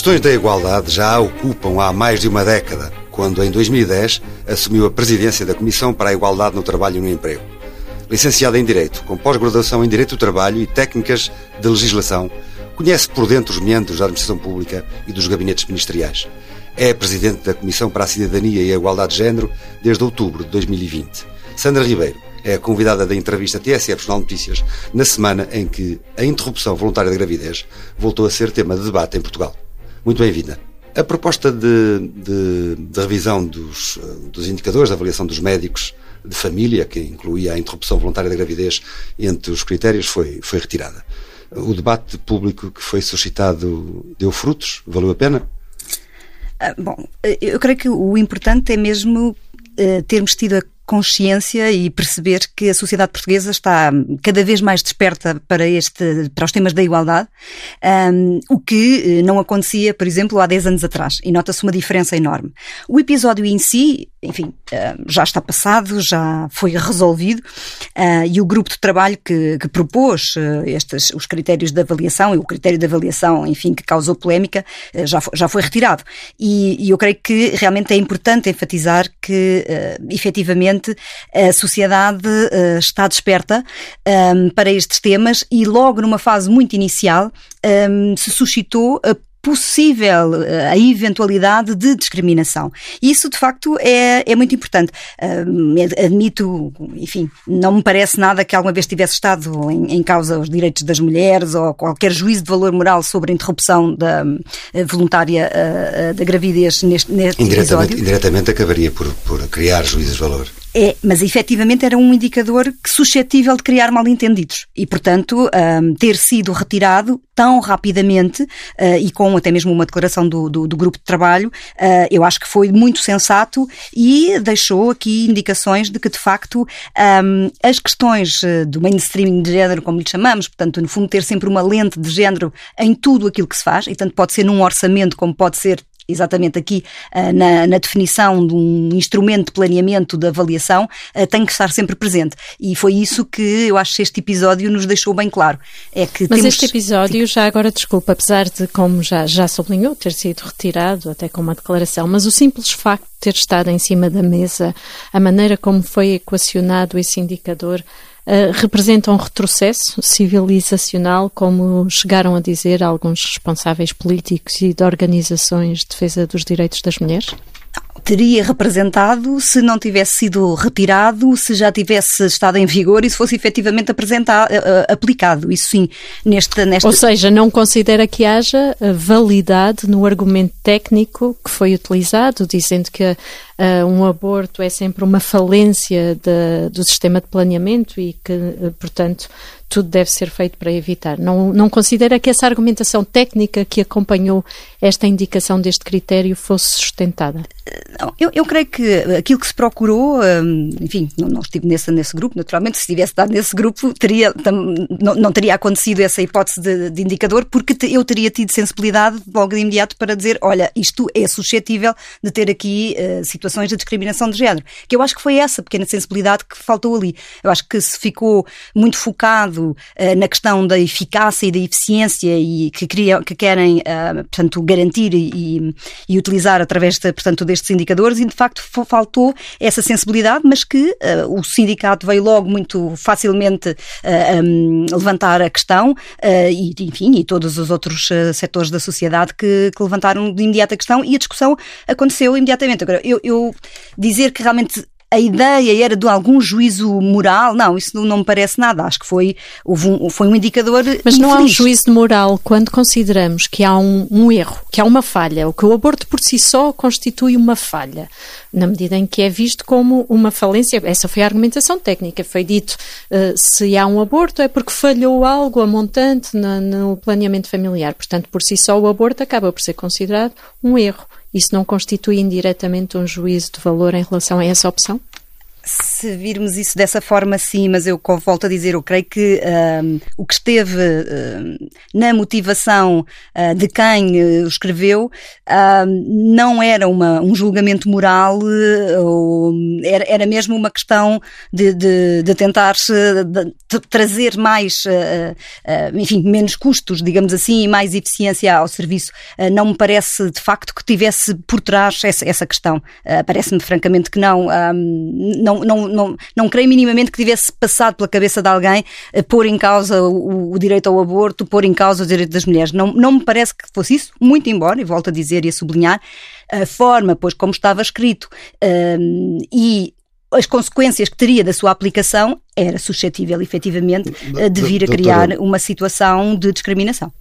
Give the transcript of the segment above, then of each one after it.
questões da igualdade já a ocupam há mais de uma década, quando em 2010 assumiu a presidência da Comissão para a Igualdade no Trabalho e no Emprego. Licenciada em Direito, com pós-graduação em Direito do Trabalho e técnicas de legislação, conhece por dentro os meandros da administração pública e dos gabinetes ministeriais. É presidente da Comissão para a Cidadania e a Igualdade de Género desde outubro de 2020. Sandra Ribeiro é a convidada da entrevista TSF Jornal Notícias na semana em que a interrupção voluntária da gravidez voltou a ser tema de debate em Portugal. Muito bem-vinda. A proposta de, de, de revisão dos, dos indicadores de avaliação dos médicos de família, que incluía a interrupção voluntária da gravidez entre os critérios, foi, foi retirada. O debate público que foi suscitado deu frutos? Valeu a pena? Ah, bom, eu creio que o importante é mesmo uh, termos tido a consciência e perceber que a sociedade portuguesa está cada vez mais desperta para, este, para os temas da igualdade, um, o que eh, não acontecia, por exemplo, há 10 anos atrás, e nota-se uma diferença enorme. O episódio em si, enfim, já está passado, já foi resolvido, uh, e o grupo de trabalho que, que propôs uh, estes, os critérios de avaliação, e o critério de avaliação, enfim, que causou polémica, uh, já, foi, já foi retirado. E, e, eu creio que realmente é importante enfatizar que, uh, efetivamente, a sociedade uh, está desperta um, ehm, para estes temas e logo numa fase muito inicial um, ehm, se suscitou a possível eh, a eventualidade de discriminação. Isso, de facto, é, é muito importante. Uh, admito, enfim, não me parece nada que alguma vez tivesse estado em, em, causa os direitos das mulheres ou qualquer juízo de valor moral sobre a interrupção da, uh, voluntária uh, da gravidez neste, neste indiretamente, episódio. Indiretamente acabaria por, por criar juízos de valor. É, mas efetivamente era um indicador suscetível de criar mal-entendidos. E, portanto, um, ter sido retirado tão rapidamente uh, e com até mesmo uma declaração do, do, do grupo de trabalho, uh, eu acho que foi muito sensato e deixou aqui indicações de que, de facto, um, as questões uh, do mainstreaming de género, como lhe chamamos, portanto, no fundo, ter sempre uma lente de género em tudo aquilo que se faz, e tanto pode ser num orçamento como pode ser exatamente aqui uh, na, na, definição de um instrumento de planeamento de avaliação, uh, tem que estar sempre presente. E foi isso que eu acho que este episódio nos deixou bem claro. É que Mas temos... este episódio, já agora desculpa, apesar de, como já, já sublinhou, ter sido retirado, até com uma declaração, mas o simples facto de ter estado em cima da mesa, a maneira como foi equacionado esse indicador, Uh, representa um retrocesso civilizacional, como chegaram a dizer alguns responsáveis políticos e de organizações de defesa dos direitos das mulheres? Teria representado se não tivesse sido retirado, se já tivesse estado em vigor e se fosse efetivamente apresentado, uh, aplicado. Isso sim, nesta, nesta. Ou seja, não considera que haja validade no argumento técnico que foi utilizado, dizendo que uh, um aborto é sempre uma falência de, do sistema de planeamento e que, portanto, tudo deve ser feito para evitar. Não, não considera que essa argumentação técnica que acompanhou esta indicação deste critério fosse sustentada? Eu, eu creio que aquilo que se procurou, hum, enfim, não, não estive nesse, nesse grupo, naturalmente, se tivesse estado nesse grupo, teria, não, não teria acontecido essa hipótese de, de indicador, porque eu teria tido sensibilidade logo de imediato para dizer, olha, isto é suscetível de ter aqui uh, situações de discriminação de género. Que eu acho que foi essa pequena sensibilidade que faltou ali. Eu acho que se ficou muito focado uh, na questão da eficácia e da eficiência e que, que querem, uh, portanto, garantir e, e, utilizar através, de, portanto, destes indicadores e, de facto, faltou essa sensibilidade, mas que uh, o sindicato veio logo muito facilmente um, levantar a questão e, enfim, e todos os outros setores da sociedade que, que, levantaram de imediato a questão e a discussão aconteceu imediatamente. Agora, eu, eu dizer que realmente a ideia era de algum juízo moral. Não, isso não, não me parece nada. Acho que foi, um, foi um indicador. Mas infeliz. não há um juízo de moral quando consideramos que há um, um, erro, que há uma falha, ou que o aborto por si só constitui uma falha, na medida em que é visto como uma falência. Essa foi a argumentação técnica. Foi dito uh, se há um aborto é porque falhou algo a montante no, no planeamento familiar. Portanto, por si só o aborto acaba por ser considerado um erro. Isso não constitui indiretamente um juízo de valor em relação a essa opção? Se virmos isso dessa forma, sim, mas eu volto a dizer, eu creio que o que esteve na motivação uh, de quem uh, escreveu uh, não era uma, um julgamento moral, ou, era, era mesmo uma questão de, de, de tentar de, trazer mais, enfim, menos custos, digamos assim, e mais eficiência ao serviço. não me parece, de facto, que tivesse por trás essa, essa questão. Parece-me, francamente, que não. não não, não, não, não creio minimamente que tivesse passado pela cabeça de alguém uh, pôr em causa o, o, direito ao aborto, pôr em causa o direito das mulheres. Não, não me parece que fosse isso, muito embora, e volto a dizer e a sublinhar, a forma, pois, como estava escrito uh, e as consequências que teria da sua aplicação era suscetível, efetivamente, eh, de vir a criar uma situação de discriminação.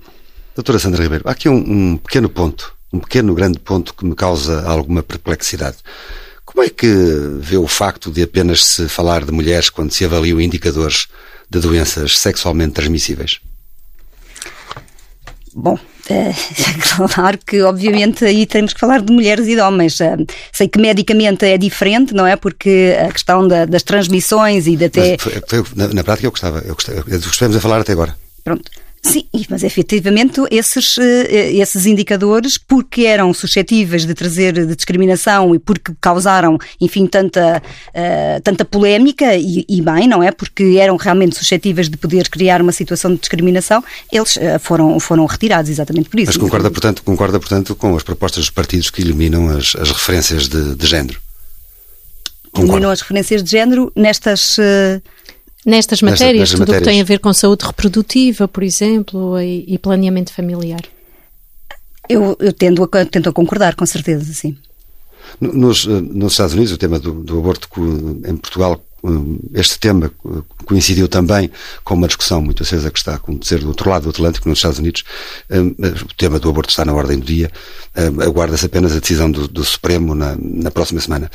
Doutora Sandra Ribeiro, há aqui um, um pequeno ponto, um pequeno grande ponto que me causa alguma perplexidade. Como é que vê o facto de apenas se falar de mulheres quando se avaliam indicadores de doenças sexualmente transmissíveis? Bom, é, claro que obviamente aí temos que falar de mulheres e de homens. Eh, sei que medicamente é diferente, não é? Porque a questão da, das transmissões e de até. Foi, na, na, prática eu gostava, eu gostava, estivemos a falar até agora. Pronto. Sim, mas efetivamente esses, eh, esses indicadores, porque eram suscetíveis de trazer de discriminação e porque causaram, enfim, tanta, uh, tanta polémica, e, e, bem, não é? Porque eram realmente suscetíveis de poder criar uma situação de discriminação, eles uh, foram, foram retirados exatamente por isso. Mas concorda, portanto, concorda, portanto, com as propostas dos partidos que eliminam as, as referências de, de género? Eliminam as referências de género nestas. Uh, Nestas matérias, tudo o que tem a ver com saúde reprodutiva, por exemplo, e, e planeamento familiar. Eu, eu tendo, a, tento a concordar, com certeza, sim. Nos, eh, nos Estados Unidos, o tema do, do aborto em Portugal este tema coincidiu também com uma discussão muito acesa que está a acontecer do outro lado do Atlântico, nos Estados Unidos. O tema do aborto está na ordem do dia. Aguarda-se apenas a decisão do, do Supremo na, na, próxima semana.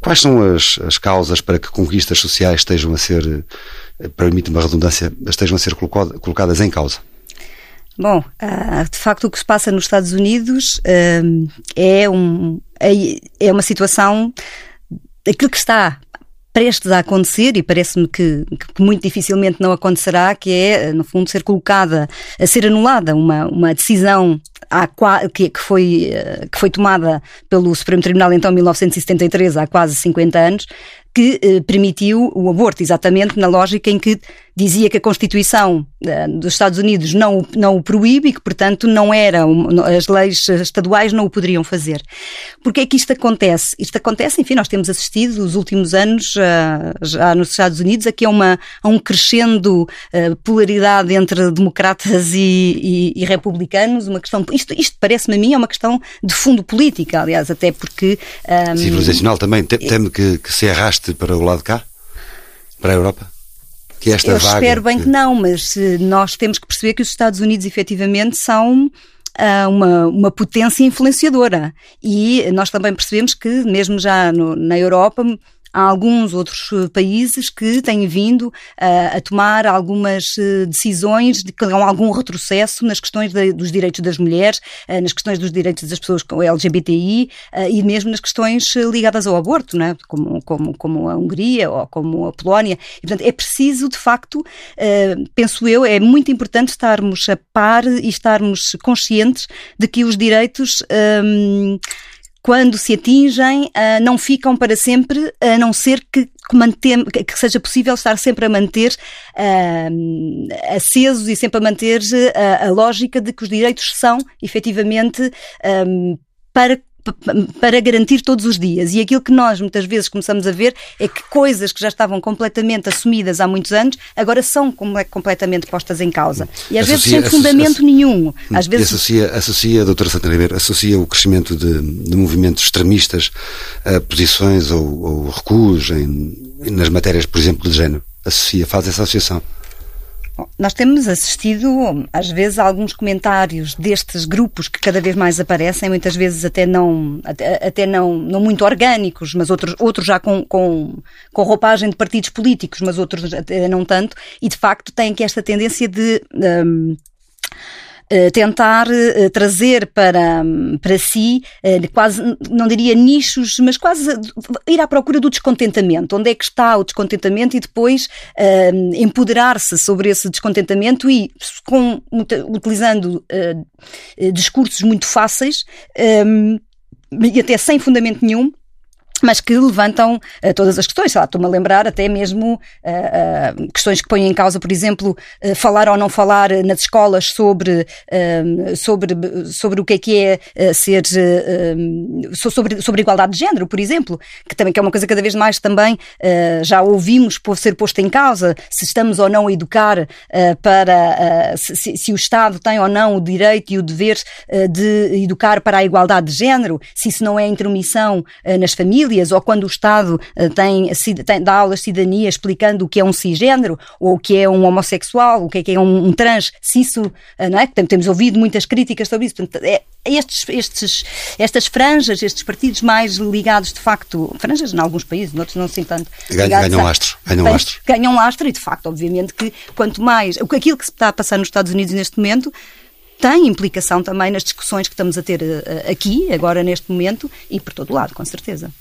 Quais são as, as, causas para que conquistas sociais estejam a ser, permite uma redundância, estejam a ser colocadas em causa? Bom, ah, de facto o que se passa nos Estados Unidos é, um, é, é uma situação aquilo que está prestes a acontecer, e parece-me que, que, muito dificilmente não acontecerá, que é, no fundo, ser colocada, a ser anulada uma, uma decisão há, que, que, foi, eh, que foi tomada pelo Supremo Tribunal então em 1973, há quase 50 anos, que eh, permitiu o aborto, exatamente na lógica em que dizia que a Constituição eh, dos Estados Unidos não, não o proíbe e que, portanto, não eram, as leis estaduais não o poderiam fazer. Porquê é que isto acontece? Isto acontece, enfim, nós temos assistido nos últimos anos, uh, já nos Estados Unidos, aqui a, uma, a um crescendo uh, polaridade entre democratas e, e, e republicanos, uma questão, isto, isto parece-me a mim é uma questão de fundo política, aliás, até porque... Um, Civilizacional também, teme que, que se arraste para o lado de cá? Para a Europa? Que esta Eu vaga espero bem que... que não, mas eh, nós temos que perceber que os Estados Unidos efetivamente são ah, uma, uma potência influenciadora. E nós também percebemos que, mesmo já no, na Europa, Há alguns outros eh, países que têm vindo uh, a tomar algumas uh, decisões de que há algum retrocesso nas questões de, dos direitos das mulheres, uh, nas questões dos direitos das pessoas com LGBTI e mesmo nas questões ligadas ao aborto, não é? como, como, como a Hungria ou como a Polónia. E, portanto, é preciso, de facto, penso eu, é muito importante estarmos a par e estarmos conscientes de que os direitos. Um, quando se atingem, uh, não ficam para sempre, a não ser que, que, que seja possível estar sempre a manter uh, acesos e sempre a manter uh, a lógica de que os direitos são, efetivamente, um, para para garantir todos os dias. E aquilo que nós muitas vezes começamos a ver é que coisas que já estavam completamente assumidas há muitos anos agora são completamente postas em causa. E às associa, vezes sem fundamento associa, nenhum. Às vezes... associa, associa, doutora Santana Ribeiro, associa o crescimento de, de movimentos extremistas a posições ou, ou recuos em, nas matérias, por exemplo, de género. Associa, faz essa associação. Nós temos assistido, às vezes, a alguns comentários destes grupos que cada vez mais aparecem, muitas vezes até não, até, não, não muito orgânicos, mas outros, outros já com, com, com roupagem de partidos políticos, mas outros até não tanto, e de facto têm que esta tendência de. Um, tentar trazer para, para si quase, não diria nichos, mas quase ir à procura do descontentamento. Onde é que está o descontentamento e depois empoderar-se sobre esse descontentamento e com, utilizando discursos muito fáceis e até sem fundamento nenhum, mas que levantam uh, todas as questões. Estou-me a lembrar até mesmo uh, uh, questões que põem em causa, por exemplo, falar ou não falar nas escolas sobre, sobre, sobre o que é que é ser sobre, sobre igualdade de género, por exemplo, que também que é uma coisa cada vez mais também já ouvimos ser posto em causa, se estamos ou não a educar para se, se, o Estado tem ou não o direito e o dever de educar para a igualdade de género, se isso não é intromissão nas famílias famílias, ou quando o Estado eh, tem, tem, dá aulas de cidadania explicando o que é um cisgênero, ou o que é um homossexual, o que é, que é um, um trans, se isso, eh, não é? Temos ouvido muitas críticas sobre isso. Portanto, é, estes, estes, estas franjas, estes partidos mais ligados, de facto, franjas em alguns países, outros não assim tanto. Ganham, ganham lastro. Ganham lastro. Ganham lastro e, de facto, obviamente que quanto mais. Aquilo que se está a passar nos Estados Unidos neste momento tem implicação também nas discussões que estamos a ter uh, aqui, agora neste momento, e por todo o lado, com certeza.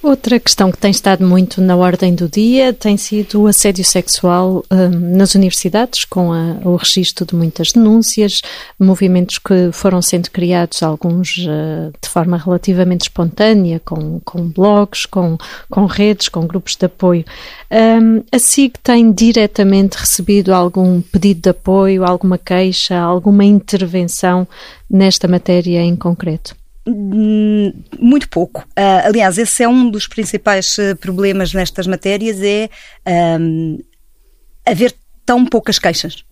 Outra questão que tem estado muito na ordem do dia tem sido o assédio sexual um, nas universidades, com a, o registro de muitas denúncias, movimentos que foram sendo criados, alguns uh, de forma relativamente espontânea, com, com blogs, com, com redes, com grupos de apoio. Um, a SIG tem diretamente recebido algum pedido de apoio, alguma queixa, alguma intervenção nesta matéria em concreto? Hum, muito pouco. Uh, aliás, esse é um dos principais uh, problemas nestas matérias, é um, haver tão poucas queixas.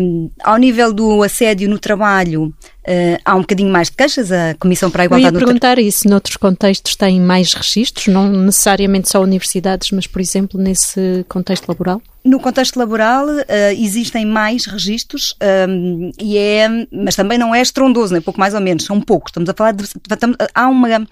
Um, ao nível do assédio no trabalho, uh, há um bocadinho mais de queixas. A Comissão para a Igualdade... Eu ia perguntar isso. Noutros contextos têm mais registros? Não necessariamente só universidades, mas, por exemplo, nesse contexto laboral? No contexto laboral uh, existem mais registros, um, e é, mas também não é estrondoso, nem pouco mais ou menos, são poucos. Estamos a falar de. Estamos, há uma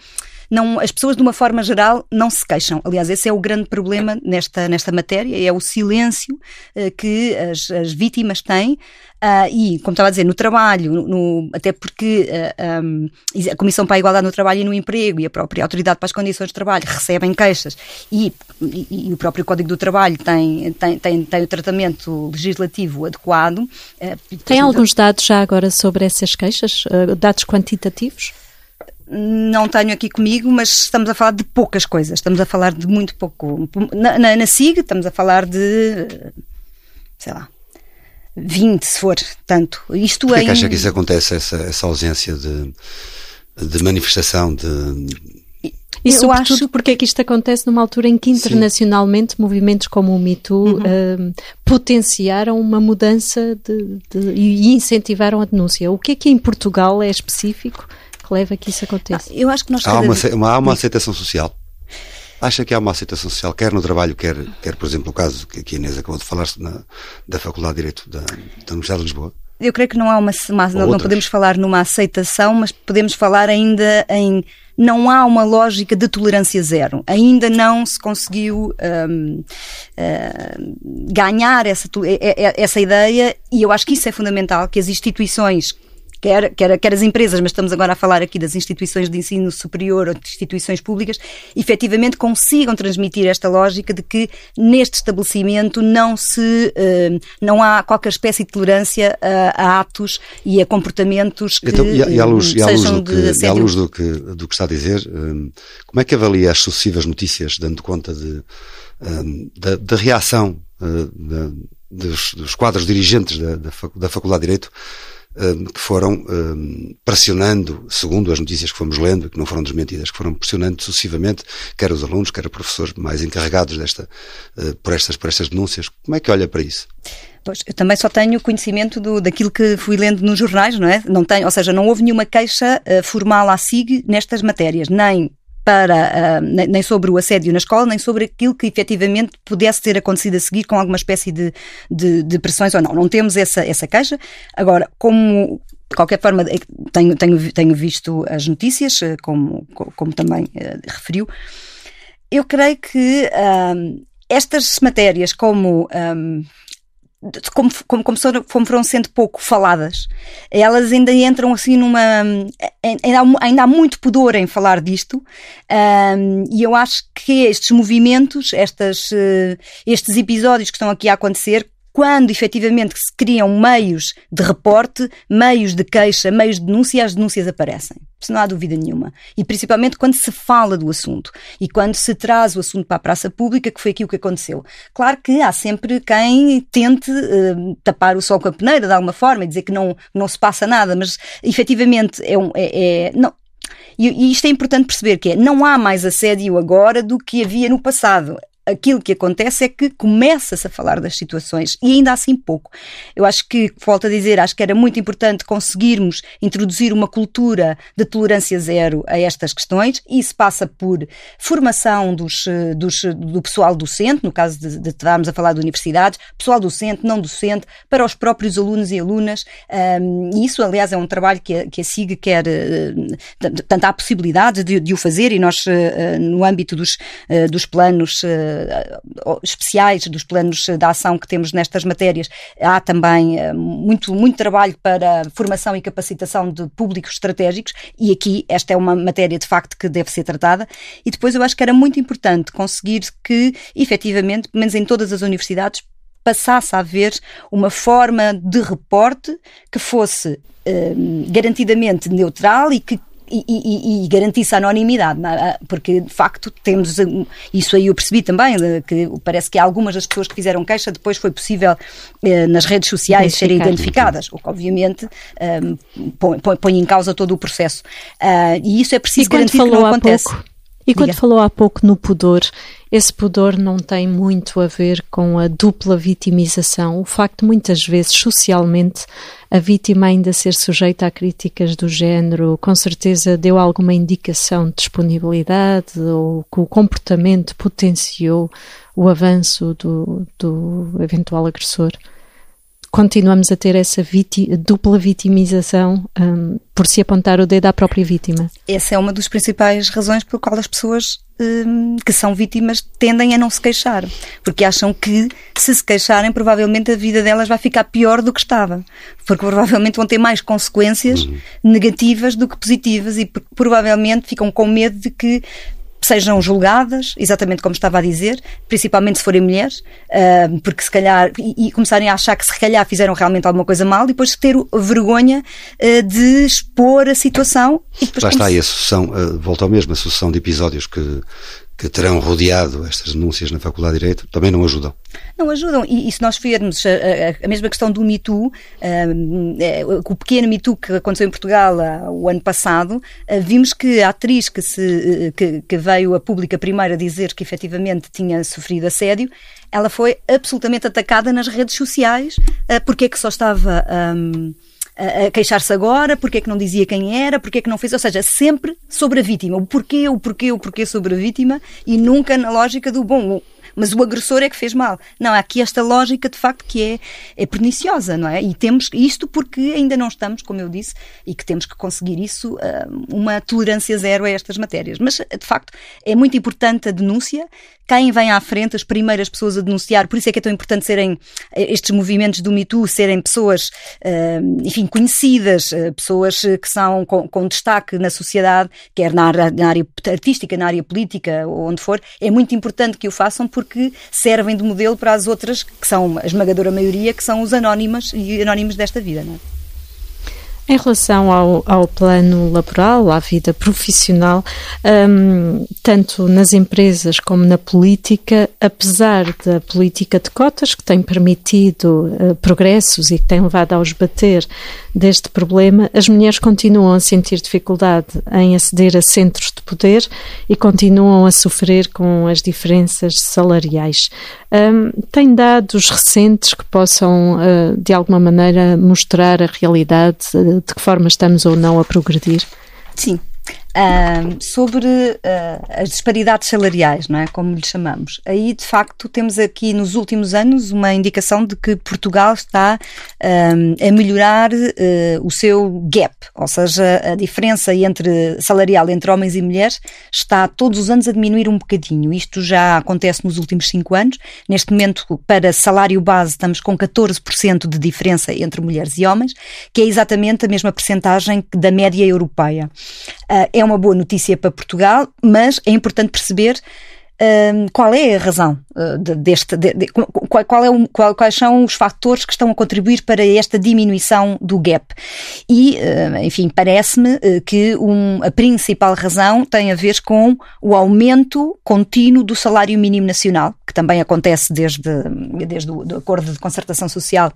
não, as pessoas, de uma forma geral, não se queixam. Aliás, esse é o grande problema nesta, nesta matéria, é o silêncio uh, que as, as, vítimas têm. Uh, e, como estava a dizer, no trabalho, no, até porque uh, um, a Comissão para a Igualdade no Trabalho e no Emprego e a própria Autoridade para as Condições de Trabalho recebem queixas e, e, e o próprio Código do Trabalho tem, tem, tem, tem o tratamento legislativo adequado. Uh, tem alguns dados já agora sobre essas queixas? dados quantitativos? Não tenho aqui comigo, mas estamos a falar de poucas coisas. Estamos a falar de muito pouco. Na, na, na SIG estamos a falar de, sei lá, 20, se for tanto. Isto Porquê é que acha que isso acontece, essa, essa ausência de, de manifestação, de... E eu sobretudo acho... porque é que isto acontece numa altura em que internacionalmente Sim. movimentos como o Me Too uhum. uh, potenciaram uma mudança de, de, e incentivaram a denúncia. O que é que em Portugal é específico que leva a que isso aconteça? eu acho que nós há uma, uma, há uma aceitação social. Acha que há uma aceitação social, quer no trabalho, quer, quer por exemplo, o caso que a Inês acabou de falar na, da Faculdade de Direito da, da Universidade de Lisboa? Eu creio que não há uma, uma não, não, podemos falar numa aceitação, mas podemos falar ainda em não há uma lógica de tolerância zero. Ainda não se conseguiu um, uh, ganhar essa, essa ideia e eu acho que isso é fundamental, que as instituições quer, quer, quer as empresas, mas estamos agora a falar aqui das instituições de ensino superior ou de instituições públicas, efetivamente consigam transmitir esta lógica de que neste estabelecimento não se uh, não há qualquer espécie de tolerância a, a atos e a comportamentos que então, e, a, e à luz, e à luz do que, à luz do que, do que está a dizer, um, como é que avalia as sucessivas notícias, dando conta de, um, da, da, reação dos, dos, quadros dirigentes da, da Faculdade de Direito que foram um, pressionando, segundo as notícias que fomos lendo, que não foram desmentidas, que foram pressionando sucessivamente, quer os alunos, quer os professores mais encarregados desta, uh, por, estas, por estas denúncias. Como é que olha para isso? Pois, eu também só tenho conhecimento do, daquilo que fui lendo nos jornais, não é? Não tenho, ou seja, não houve nenhuma queixa uh, formal à SIG nestas matérias, nem para, uh, nem sobre o assédio na escola, nem sobre aquilo que efetivamente pudesse ter acontecido a seguir com alguma espécie de, de, de pressões ou não. Não temos essa, essa queixa. Agora, como de qualquer forma, é tenho, tenho, tenho visto as notícias, eh, como, como também uh, referiu. Eu creio que um, estas matérias, como um, como, como, como foram sendo pouco faladas, elas ainda entram assim numa. Ainda há, ainda há muito pudor em falar disto, um, e eu acho que estes movimentos, estas, uh, estes episódios que estão aqui a acontecer, quando efetivamente se criam meios de reporte, meios de queixa, meios de denúncia, as denúncias aparecem. Isso não há dúvida nenhuma. E principalmente quando se fala do assunto e quando se traz o assunto para a praça pública, que foi aqui o que aconteceu. Claro que há sempre quem tente uh, tapar o sol com a peneira de alguma forma e dizer que não, não se passa nada, mas efetivamente é, um, é, é não, e, e, isto é importante perceber que é, não há mais assédio agora do que havia no passado aquilo que acontece é que começa-se a falar das situações e ainda assim pouco. Eu acho que, volto a dizer, acho que era muito importante conseguirmos introduzir uma cultura de tolerância zero a estas questões e isso passa por formação dos, dos, do pessoal docente, no caso de, de estarmos a falar de universidades, pessoal docente, não docente, para os próprios alunos e alunas. Um, e isso, aliás, é um trabalho que a, que a SIG quer, tanto há possibilidade de, de o fazer e nós, no âmbito dos, dos planos uh, especiais dos planos de ação que temos nestas matérias, há também uh, muito, muito trabalho para formação e capacitação de públicos estratégicos e aqui esta é uma matéria de facto que deve ser tratada. E depois eu acho que era muito importante conseguir que, efetivamente, pelo menos em todas as universidades, passasse a haver uma forma de reporte que fosse uh, garantidamente neutral e que e, e, e garantisse a anonimidade, é? porque de facto temos isso aí eu percebi também, que parece que algumas das pessoas que fizeram queixa depois foi possível eh, nas redes sociais serem identificadas, o que obviamente um, põe, põe, em causa todo o processo. Uh, e isso é preciso garantir que não acontece. Pouco, e quando Diga. falou há pouco no pudor, esse pudor não tem muito a ver com a dupla vitimização, o facto de muitas vezes socialmente a vítima ainda ser sujeita a críticas do género, com certeza deu alguma indicação de disponibilidade ou que o comportamento potenciou o avanço do, do eventual agressor continuamos a ter essa viti dupla vitimização um, por se apontar o dedo à própria vítima. Essa é uma das principais razões pelo qual as pessoas que são vítimas tendem a não se queixar, porque acham que se se queixarem, provavelmente a vida delas vai ficar pior do que estava, porque provavelmente vão ter mais consequências uhum. negativas do que positivas e provavelmente ficam com medo de que sejam julgadas, exatamente como estava a dizer, principalmente se forem mulheres, uh, porque se calhar, e, começarem a achar que se calhar fizeram realmente alguma coisa mal e depois ter vergonha uh, de expor a situação. E depois Já está aí a sucessão, uh, volta ao mesmo, a sucessão de episódios que, que terão rodeado estas denúncias na Faculdade de Direito também não ajudam. Não ajudam. E, e se nós virmos a, a, a, mesma questão do Me Too, é, o pequeno Me Too que aconteceu em Portugal o ano passado, vimos que a atriz que, se, que, que veio a pública primeiro a dizer que efetivamente tinha sofrido assédio, ela foi absolutamente atacada nas redes sociais porque é que só estava. Um, a, queixar-se agora, porque é que não dizia quem era, porque é que não fez, ou seja, sempre sobre a vítima, o porquê, o porquê, o porquê sobre a vítima e nunca na lógica do bom, mas o agressor é que fez mal. Não, há aqui esta lógica de facto que é, é perniciosa, não é? E temos isto porque ainda não estamos, como eu disse, e que temos que conseguir isso, ah, uma tolerância zero a estas matérias. Mas, de facto, é muito importante a denúncia, quem vem à frente, as primeiras pessoas a denunciar, por isso é que é tão importante serem eh, estes movimentos do Me Too, serem pessoas, ah, enfim, conhecidas, ah, pessoas que são com, destaque na sociedade, quer na área, artística, na área política, onde for, é muito importante que o façam porque servem de modelo para as outras, que são a esmagadora maioria, que são os anónimos e anónimos desta vida. Não é? Em relação ao, ao plano laboral, à vida profissional, um, tanto nas empresas como na política, apesar da política de cotas, que tem permitido uh, progressos e que tem levado ao esbater deste problema, as mulheres continuam a sentir dificuldade em aceder a centros de poder e continuam a sofrer com as diferenças salariais. Um, tem dados recentes que possam, uh, de alguma maneira, mostrar a realidade, uh, de que forma estamos ou não a progredir? Sim. Sobre uh, as disparidades salariais, não é? Como lhe chamamos. Aí, de facto, temos aqui nos últimos anos uma indicação de que Portugal está a melhorar o seu gap, ou seja, a diferença entre salarial entre homens e mulheres está todos os anos a diminuir um bocadinho. Isto já acontece nos últimos cinco anos. Neste momento, para salário base, estamos com 14% de diferença entre mulheres e homens, que é exatamente a mesma percentagem da média europeia. É é uma boa notícia para Portugal, mas é importante perceber uh, qual é a razão uh, deste, de, de, qual, qual é qual, quais são os fatores que estão a contribuir para esta diminuição do gap. E, uh, enfim, parece-me que um, a principal razão tem a ver com o aumento contínuo do salário mínimo nacional, que também acontece desde, desde o do acordo de concertação social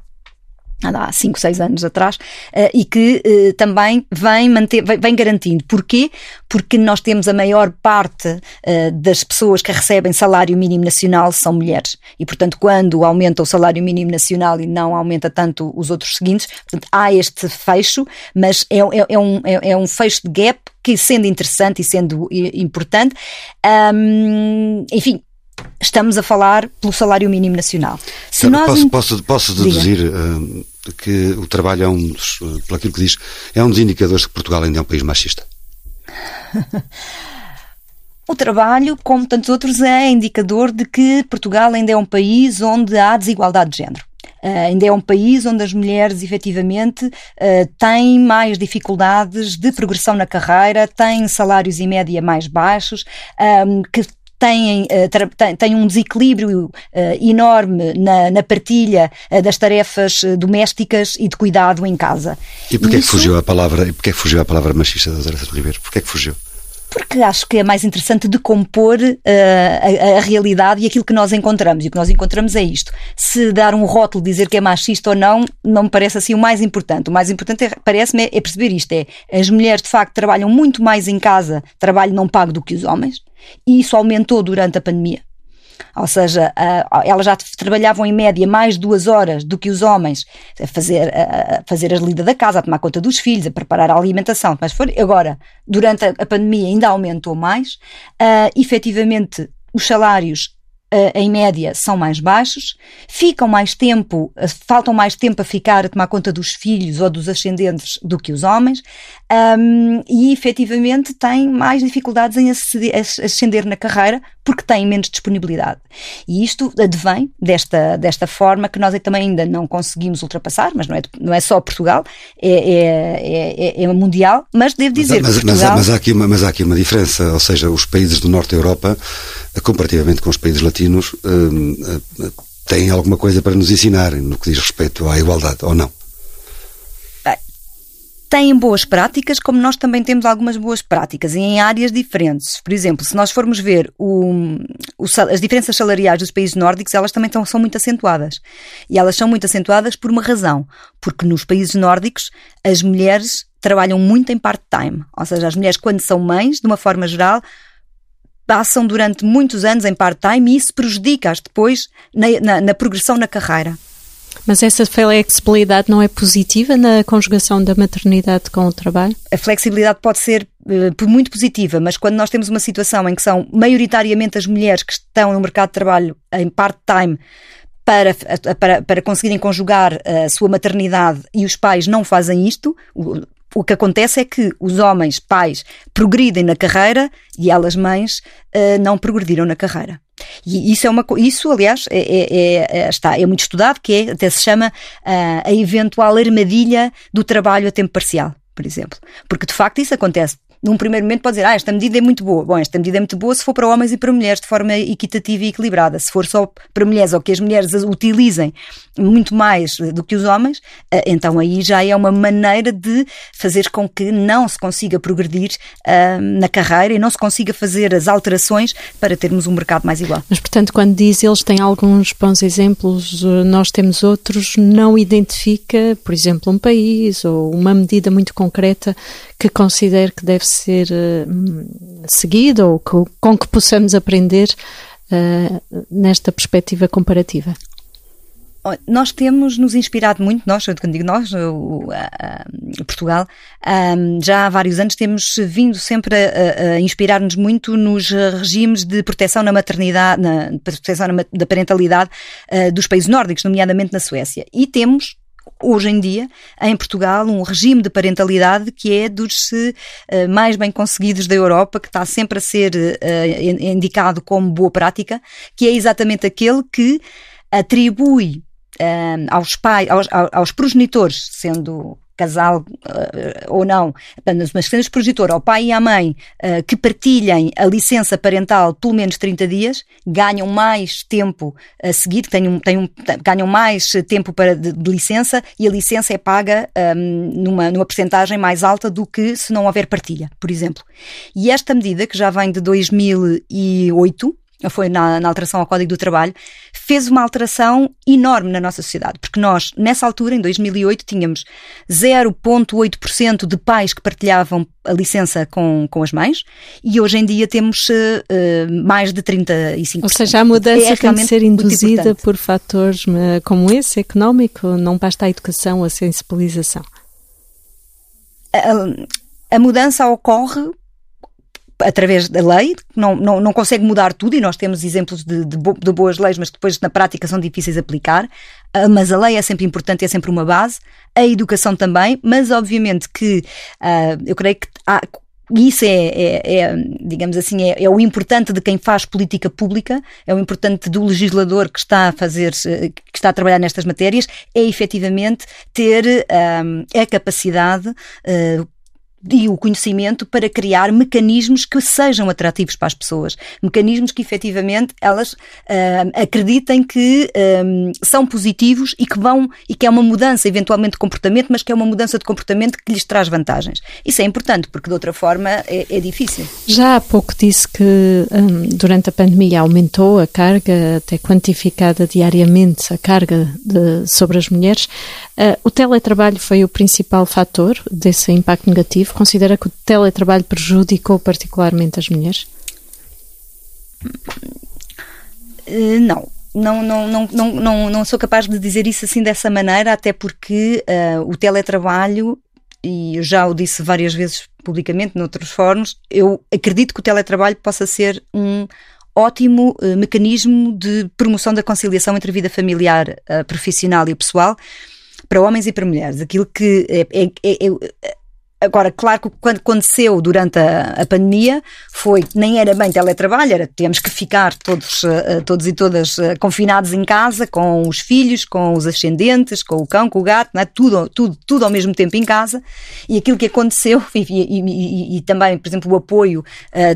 há 5, 6 anos atrás, uh, e que uh, também vem, manter, vem, garantindo. Porquê? Porque nós temos a maior parte uh, das pessoas que recebem salário mínimo nacional são mulheres. E, portanto, quando aumenta o salário mínimo nacional e não aumenta tanto os outros seguintes, portanto, há este fecho, mas é, é, é um, é, é, um fecho de gap que, sendo interessante e sendo importante, enfim, estamos a falar pelo salário mínimo nacional. Se nós... posso, posso, posso deduzir uh, que o trabalho é um dos, uh, pelo aquilo que diz, é um dos indicadores que Portugal ainda é um país machista? O trabalho, como tantos outros, é indicador de que Portugal ainda é um país onde há desigualdade de género. Uh, ainda é um país onde as mulheres efetivamente uh, têm mais dificuldades de progressão na carreira, têm salários em média mais baixos, um, que têm, eh, têm um desequilíbrio eh, enorme na, na partilha eh, das tarefas domésticas e de cuidado em casa. E porquê Isso... que fugiu a palavra, porquê fugiu a palavra machista da Zara Ribeiro? Porquê que fugiu? Porque acho que é mais interessante decompor uh, a, a, realidade e aquilo que nós encontramos. E o que nós encontramos é isto. Se dar um rótulo, dizer que é machista ou não, não me parece assim o mais importante. O mais importante, é, parece-me, é, é perceber isto: é as mulheres de facto trabalham muito mais em casa, trabalho não pago do que os homens, e isso aumentou durante a pandemia. Ou seja, elas já trabalhavam em média mais duas horas do que os homens a fazer, a fazer a lida da casa, a tomar conta dos filhos, a preparar a alimentação. Mas for, agora, durante a pandemia, ainda aumentou mais. Uh, efetivamente, os salários em média, são mais baixos, ficam mais tempo, uh, faltam mais tempo a ficar a tomar conta dos filhos ou dos ascendentes do que os homens, um, e efetivamente têm mais dificuldades em ascender na carreira porque têm menos disponibilidade. E isto advém desta, desta forma que nós também ainda não conseguimos ultrapassar, mas não é, não é só Portugal, é, é, é, é mundial, mas devo dizer mas, que Portugal... mas, mas, há aqui uma, mas há aqui uma diferença, ou seja, os países do Norte da Europa, comparativamente com os países latinos, hum, hum, têm alguma coisa para nos ensinar no que diz respeito à igualdade, ou não? têm boas práticas, como nós também temos algumas boas práticas em áreas diferentes. Por exemplo, se nós formos ver o, o, as diferenças salariais dos países nórdicos, elas também são muito acentuadas. E elas são muito acentuadas por uma razão. Porque nos países nórdicos, as mulheres trabalham muito em part-time. Ou seja, as mulheres, quando são mães, de uma forma geral, passam durante muitos anos em part-time e isso prejudica-as depois na, na, na progressão na carreira. Mas essa flexibilidade não é positiva na conjugação da maternidade com o trabalho? A flexibilidade pode ser uh, muito positiva, mas quando nós temos uma situação em que são maioritariamente as mulheres que estão no mercado de trabalho em part-time para, para, para conseguirem conjugar a sua maternidade e os pais não fazem isto, o que acontece é que os homens, pais, progridem na carreira e elas, mães, uh, não progrediram na carreira. E isso é uma isso, aliás, é, é, é, está, é muito estudado, que é, até se chama uh, a eventual armadilha do trabalho a tempo parcial, por exemplo. Porque de facto isso acontece num primeiro momento pode dizer, ah, esta medida é muito boa. Bom, esta medida é muito boa se for para homens e para mulheres de forma equitativa e equilibrada. Se for só para mulheres ou que as mulheres utilizem muito mais do que os homens, eh, então aí já é uma maneira de fazer com que não se consiga progredir uh, na carreira e não se consiga fazer as alterações para termos um mercado mais igual. Mas, portanto, quando diz eles têm alguns bons exemplos, eh, nós temos outros, não identifica, por exemplo, um país ou uma medida muito concreta que considere que deve ser uh, seguida ou que, com que possamos aprender uh, nesta perspectiva comparativa? Nós temos nos inspirado muito, nós, quando digo nós, o, a, Portugal, um, já há vários anos temos vindo sempre a, a inspirar-nos muito nos regimes de proteção na maternidade, na proteção na, da parentalidade uh, dos países nórdicos, nomeadamente na Suécia. E temos hoje em dia, em Portugal, um regime de parentalidade que é dos uh, mais bem conseguidos da Europa, que está sempre a ser uh, indicado como boa prática, que é exatamente aquele que atribui uh, aos pais, aos, aos progenitores, sendo casal uh, ou não, mas sendo progenitor ao pai e à mãe uh, que partilhem a licença parental pelo menos 30 dias, ganham mais tempo a seguir, tenham, tenham, ganham mais tempo para, de, de licença e a licença é paga um, numa, numa percentagem mais alta do que se não houver partilha, por exemplo. E esta medida, que já vem de 2008, foi na, na, alteração ao Código do Trabalho, fez uma alteração enorme na nossa sociedade, porque nós, nessa altura, em 2008, tínhamos 0,8% de pais que partilhavam a licença com, com as mães e hoje em dia temos uh, mais de 35%. Ou seja, a mudança é tem de ser induzida por fatores como esse, económico, não basta a educação, a sensibilização. A, a mudança ocorre através da lei, não, não, não consegue mudar tudo e nós temos exemplos de, de, de, boas leis, mas que depois na prática são difíceis de aplicar. Ah, mas a lei é sempre importante, é sempre uma base, a educação também, mas obviamente que uh, eu creio que há, isso é, é, é, digamos assim, é, é, o importante de quem faz política pública, é o importante do legislador que está a fazer, que está a trabalhar nestas matérias, é efetivamente ter um, ah, a capacidade uh, e o conhecimento para criar mecanismos que sejam atrativos para as pessoas. Mecanismos que efetivamente elas uh, acreditem que um, são positivos e que vão e que é uma mudança eventualmente de comportamento, mas que é uma mudança de comportamento que lhes traz vantagens. Isso é importante porque de outra forma é, é difícil. Já há pouco disse que um, durante a pandemia aumentou a carga, até quantificada diariamente a carga de, sobre as mulheres. Uh, o teletrabalho foi o principal fator desse impacto negativo Considera que o teletrabalho prejudicou particularmente as mulheres? Eh, não. Não, não, não, não, não, não sou capaz de dizer isso assim dessa maneira, até porque uh, o teletrabalho, e já o disse várias vezes publicamente noutros fóruns, eu acredito que o teletrabalho possa ser um ótimo uh, mecanismo de promoção da conciliação entre a vida familiar, uh, profissional e pessoal para homens e para mulheres. Aquilo que é, é, é, é Agora, claro que quando aconteceu durante a, a, pandemia foi, nem era bem teletrabalho, era temos que ficar todos, uh, todos e todas uh, confinados em casa, com os filhos, com os ascendentes, com o cão, com o gato, é? tudo, tudo, tudo ao mesmo tempo em casa. E aquilo que aconteceu, e, e, e, e também, por exemplo, o apoio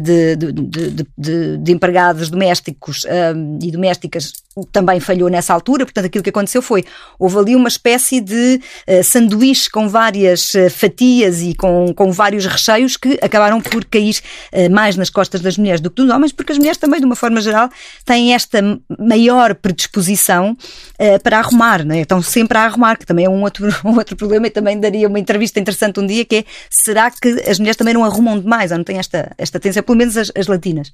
de, de, de, de empregados domésticos e domésticas também falhou nessa altura, portanto aquilo que aconteceu foi, houve ali uma espécie de uh, sanduíche com várias uh, fatias e com, com vários recheios que acabaram por cair uh, mais nas costas das mulheres do que dos homens, porque as mulheres também, de uma forma geral, têm esta maior predisposição para arrumar, não é? estão sempre a arrumar, que também é um outro, um outro problema e também daria uma entrevista interessante um dia, que é, será que as mulheres também não arrumam demais ou não têm esta, esta tendência, pelo menos as, as latinas.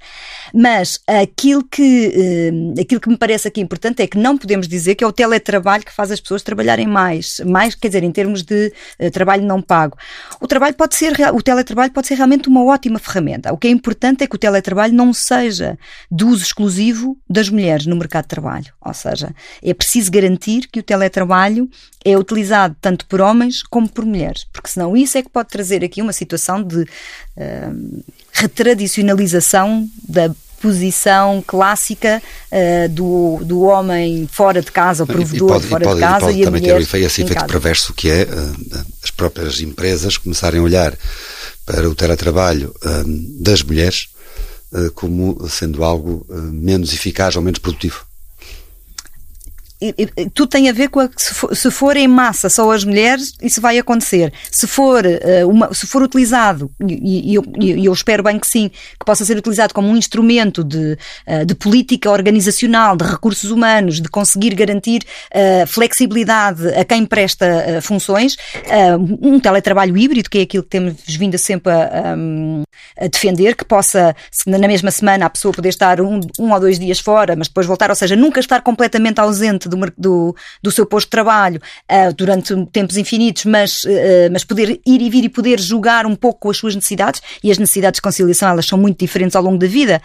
Mas aquilo que, aquilo que me parece aqui importante é que não podemos dizer que é o teletrabalho que faz as pessoas trabalharem mais, mais quer dizer, em termos de uh, trabalho não pago. O trabalho pode ser, o teletrabalho pode ser realmente uma ótima ferramenta. O que é importante é que o teletrabalho não seja de uso exclusivo das mulheres no mercado de trabalho. Ou seja, é preciso garantir que o teletrabalho é utilizado tanto por homens como por mulheres, porque senão isso é que pode trazer aqui uma situação de uh, retradicionalização da posição clássica uh, do, do homem fora de casa, o provedor pode, fora pode, de casa e, pode e também ter esse efeito casa. perverso que é uh, as próprias empresas começarem a olhar para o teletrabalho uh, das mulheres como sendo algo menos eficaz ou menos produtivo tudo tem a ver com a, se, for, se for em massa só as mulheres, isso vai acontecer. Se for, uh, uma, se for utilizado, e, e, eu, e, eu, espero bem que sim, que possa ser utilizado como um instrumento de, uh, de política organizacional, de recursos humanos, de conseguir garantir uh, flexibilidade a quem presta funções, um teletrabalho híbrido, que é aquilo que temos vindo sempre a, um, a defender, que possa, na mesma semana, a pessoa poder estar um, um ou dois dias fora, mas depois voltar, ou seja, nunca estar completamente ausente do, do seu posto de trabalho uh, durante tempos infinitos, mas, uh, mas poder ir e vir e poder julgar um pouco com as suas necessidades, e as necessidades de conciliação elas são muito diferentes ao longo da vida.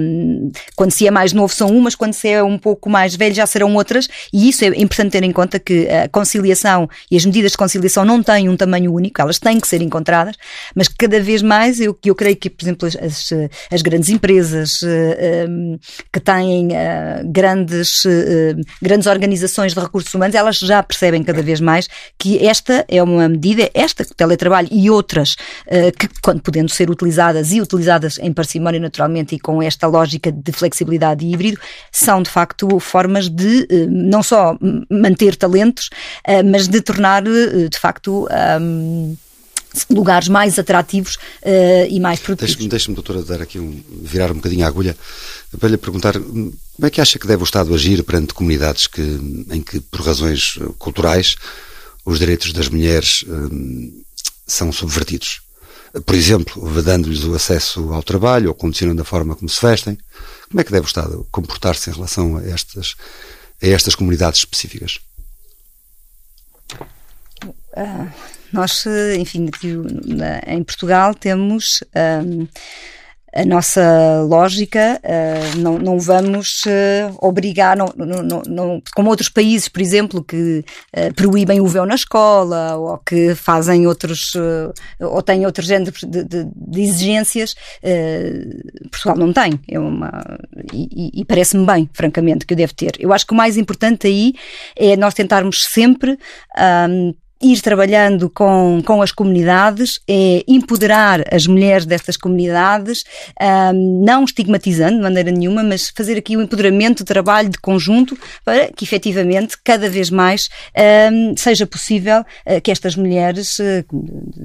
Um, quando se é mais novo são umas, quando se é um pouco mais velho já serão outras, e isso é importante ter em conta que a conciliação e as medidas de conciliação não têm um tamanho único, elas têm que ser encontradas, mas cada vez mais eu, eu creio que, por exemplo, as, as grandes empresas uh, que têm uh, grandes, uh, grandes organizações de recursos humanos, elas já percebem cada vez mais que esta é uma medida, esta teletrabalho e outras que, quando podendo ser utilizadas e utilizadas em parcimónia naturalmente e com esta lógica de flexibilidade e híbrido, são de facto formas de não só manter talentos, mas de tornar de facto um, lugares mais atrativos uh, e mais produtivos. Deixe-me, deixe doutora, dar aqui um, virar um bocadinho a agulha para lhe perguntar hum, como é que acha que deve o Estado agir perante comunidades que, em que, por razões culturais, os direitos das mulheres hum, são subvertidos? Por exemplo, vedando-lhes o acesso ao trabalho ou condicionando a forma como se vestem. Como é que deve o Estado comportar-se em relação a estas, a estas comunidades específicas? Uh, nós, enfim, aqui em Portugal temos um, a nossa lógica, uh, não, não vamos uh, obrigar, não, não, não, como outros países, por exemplo, que uh, proíbem o véu na escola ou que fazem outros, ou têm outro género de, de, de exigências, Portugal não tem. É uma, e, e parece-me bem, francamente, que eu devo ter. Eu acho que o mais importante aí é nós tentarmos sempre. Um, ir trabalhando com, com as comunidades, é empoderar as mulheres destas comunidades, um, não estigmatizando de maneira nenhuma, mas fazer aqui o um empoderamento, de trabalho de conjunto para que efetivamente cada vez mais seja possível uh, que estas mulheres uh,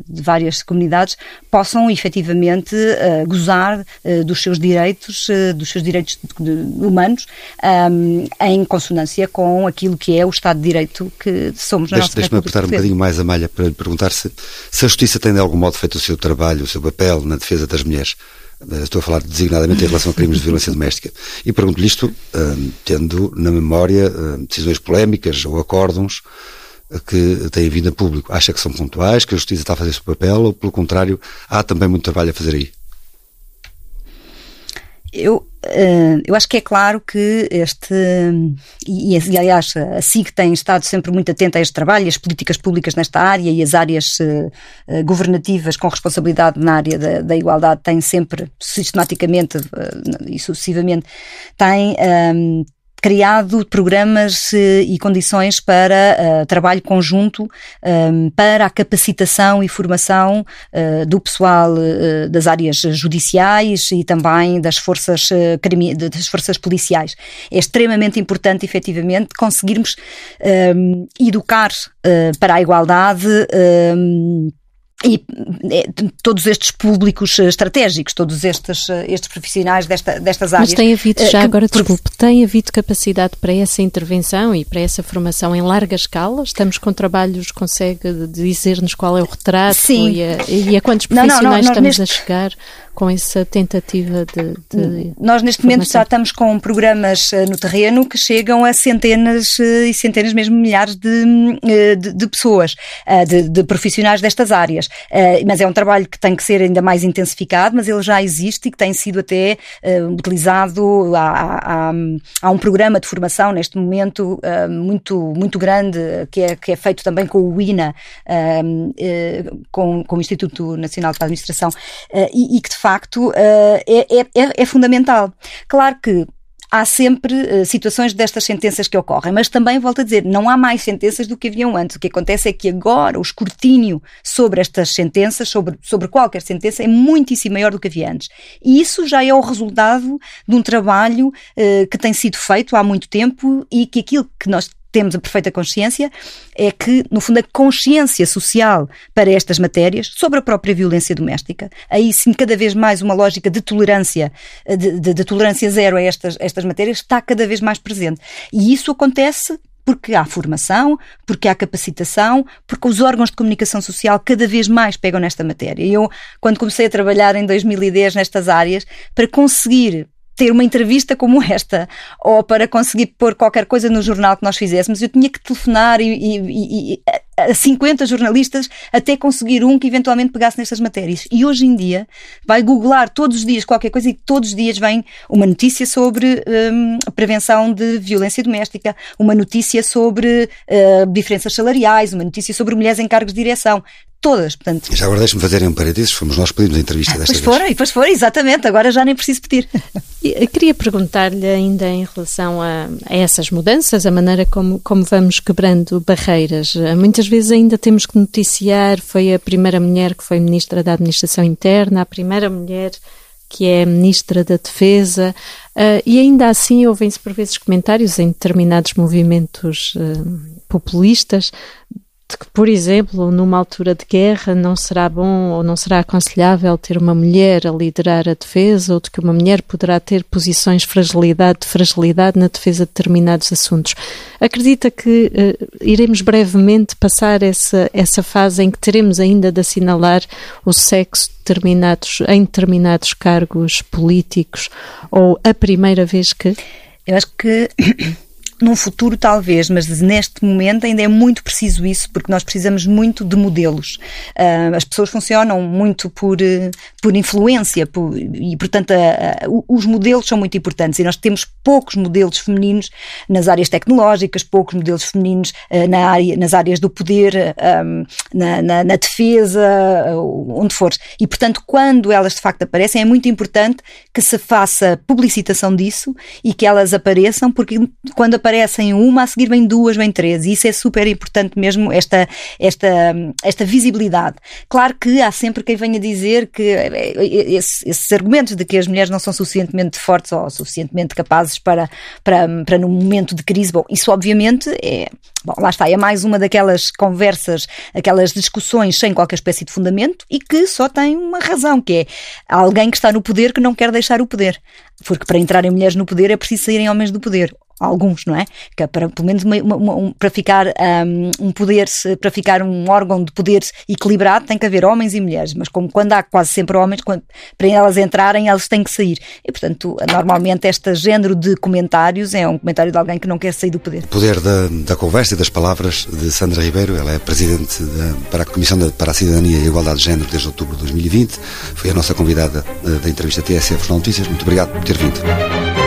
de várias comunidades possam efetivamente uh, gozar dos seus direitos, dos seus direitos humanos, em consonância com aquilo que é o Estado de Direito que somos na Deixe, nossa República bocadinho mais a malha para lhe perguntar se, se a Justiça tem de algum modo feito o seu trabalho, o seu papel na defesa das mulheres. Eh, estou a falar designadamente em relação a crimes de violência doméstica. E pergunto-lhe isto uh, tendo na memória uh, decisões polémicas ou acórdons que têm vindo a público. Acha que são pontuais, que a Justiça está a fazer o seu papel ou, pelo contrário, há também muito trabalho a fazer aí? Eu, uh, eu acho que é claro que este, e, e, aliás a SIG tem estado sempre muito atenta a este trabalho, as políticas públicas nesta área e as áreas uh, governativas com responsabilidade na área da, da igualdade têm sempre, sistematicamente e sucessivamente, têm criado programas eh, e condições para uh, trabalho conjunto um, para a capacitação e formação uh, do pessoal uh, das áreas judiciais e também das forças, das forças policiais. É extremamente importante, efetivamente, conseguirmos um, educar para a igualdade. Um, e é, todos estes públicos eh, estratégicos, todos estes, eh, estes profissionais desta, destas áreas. Mas tem havido, já que, agora, desculpe, tem havido capacidade para essa intervenção e para essa formação em larga escala? Estamos com trabalhos, consegue dizer-nos qual é o retrato Sim. E, a, e a quantos profissionais não, não, não, estamos neste... a chegar? com essa tentativa de. de Nós, neste momento, já estamos com programas no terreno que chegam a centenas e centenas, mesmo milhares de, de, de pessoas, de, de, profissionais destas áreas. Uh, mas é um trabalho que tem que ser ainda mais intensificado, mas ele já existe e que tem sido até uh, utilizado. Há, há, há, um programa de formação neste momento uh, muito, muito grande que é, que é feito também com o INA, com, com o Instituto Nacional a Administração, e, e, que de facto é, é, é, é fundamental. Claro que há sempre uh, situações destas sentenças que ocorrem, mas também, volto a dizer, não há mais sentenças do que haviam antes. O que acontece é que agora o escrutínio sobre estas sentenças, sobre, sobre qualquer sentença, é muitíssimo maior do que havia antes. E isso já é o resultado de um trabalho uh, que tem sido feito há muito tempo e que aquilo que nós temos a perfeita consciência, é que, no fundo, a consciência social para estas matérias, sobre a própria violência doméstica, aí sim, cada vez mais uma lógica de tolerância, de, de, de tolerância zero a estas, estas matérias, está cada vez mais presente. E isso acontece porque há formação, porque há capacitação, porque os órgãos de comunicação social cada vez mais pegam nesta matéria. Eu, quando comecei a trabalhar em 2010 nestas áreas, para conseguir ter uma entrevista como esta, ou para conseguir pôr qualquer coisa no jornal que nós fizéssemos, eu tinha que telefonar e, e, e, a 50 jornalistas até conseguir um que eventualmente pegasse nestas matérias. E hoje em dia vai googlar todos os dias qualquer coisa e todos os dias vem uma notícia sobre um, a prevenção de violência doméstica, uma notícia sobre uh, diferenças salariais, uma notícia sobre mulheres em cargos de direção todas. Portanto... Já agora deixe-me fazer um parênteses, fomos nós que pedimos a entrevista desta pois vez. Foram, pois foram, exatamente, agora já nem preciso pedir. Eu queria perguntar-lhe ainda em relação a, a, essas mudanças, a maneira como, como vamos quebrando barreiras. Muitas vezes ainda temos que noticiar, foi a primeira mulher que foi Ministra da Administração Interna, a primeira mulher que é Ministra da Defesa, uh, e ainda assim ouvem-se por vezes comentários em determinados movimentos uh, populistas de que, por exemplo, numa altura de guerra não será bom ou não será aconselhável ter uma mulher a liderar a defesa ou de que uma mulher poderá ter posições de fragilidade, de fragilidade na defesa de determinados assuntos. Acredita que uh, iremos brevemente passar essa, essa fase em que teremos ainda de assinalar o sexo determinados, em determinados cargos políticos ou a primeira vez que? Eu acho que num futuro talvez, mas neste momento ainda é muito preciso isso, porque nós precisamos muito de modelos. Uh, as pessoas funcionam muito por, uh, por influência por, e, portanto, uh, os modelos são muito importantes e nós temos poucos modelos femininos nas áreas tecnológicas, poucos modelos femininos na área, nas áreas do poder, na, na, na, defesa, onde for. E, portanto, quando elas de facto aparecem, é muito importante que se faça publicitação disso e que elas apareçam, porque quando aparecem aparecem uma, a seguir vem duas, vem três, e isso é super importante mesmo, esta, esta, esta visibilidade. Claro que há sempre quem venha dizer que eh, eh, esses, esses argumentos de que as mulheres não são suficientemente fortes ou suficientemente capazes para, para, para no momento de crise, bom, isso obviamente é, bom, lá está, é mais uma daquelas conversas, aquelas discussões sem qualquer espécie de fundamento e que só tem uma razão, que é alguém que está no poder que não quer deixar o poder. Porque para entrarem mulheres no poder é preciso saírem homens do poder alguns, não é? Que é para pelo menos uma, uma, um, para ficar um, um, poder, para ficar um órgão de poder equilibrado, tem que haver homens e mulheres, mas como quando há quase sempre homens, quando, para elas entrarem, elas têm que sair. E portanto, normalmente este género de comentários é um comentário de alguém que não quer sair do poder. O poder da, da conversa e das palavras de Sandra Ribeiro, ela é presidente da, para a Comissão de, para a Cidadania e a Igualdade de Género desde outubro de 2020, foi a nossa convidada da, da entrevista TSF Notícias. Muito obrigado por ter vindo.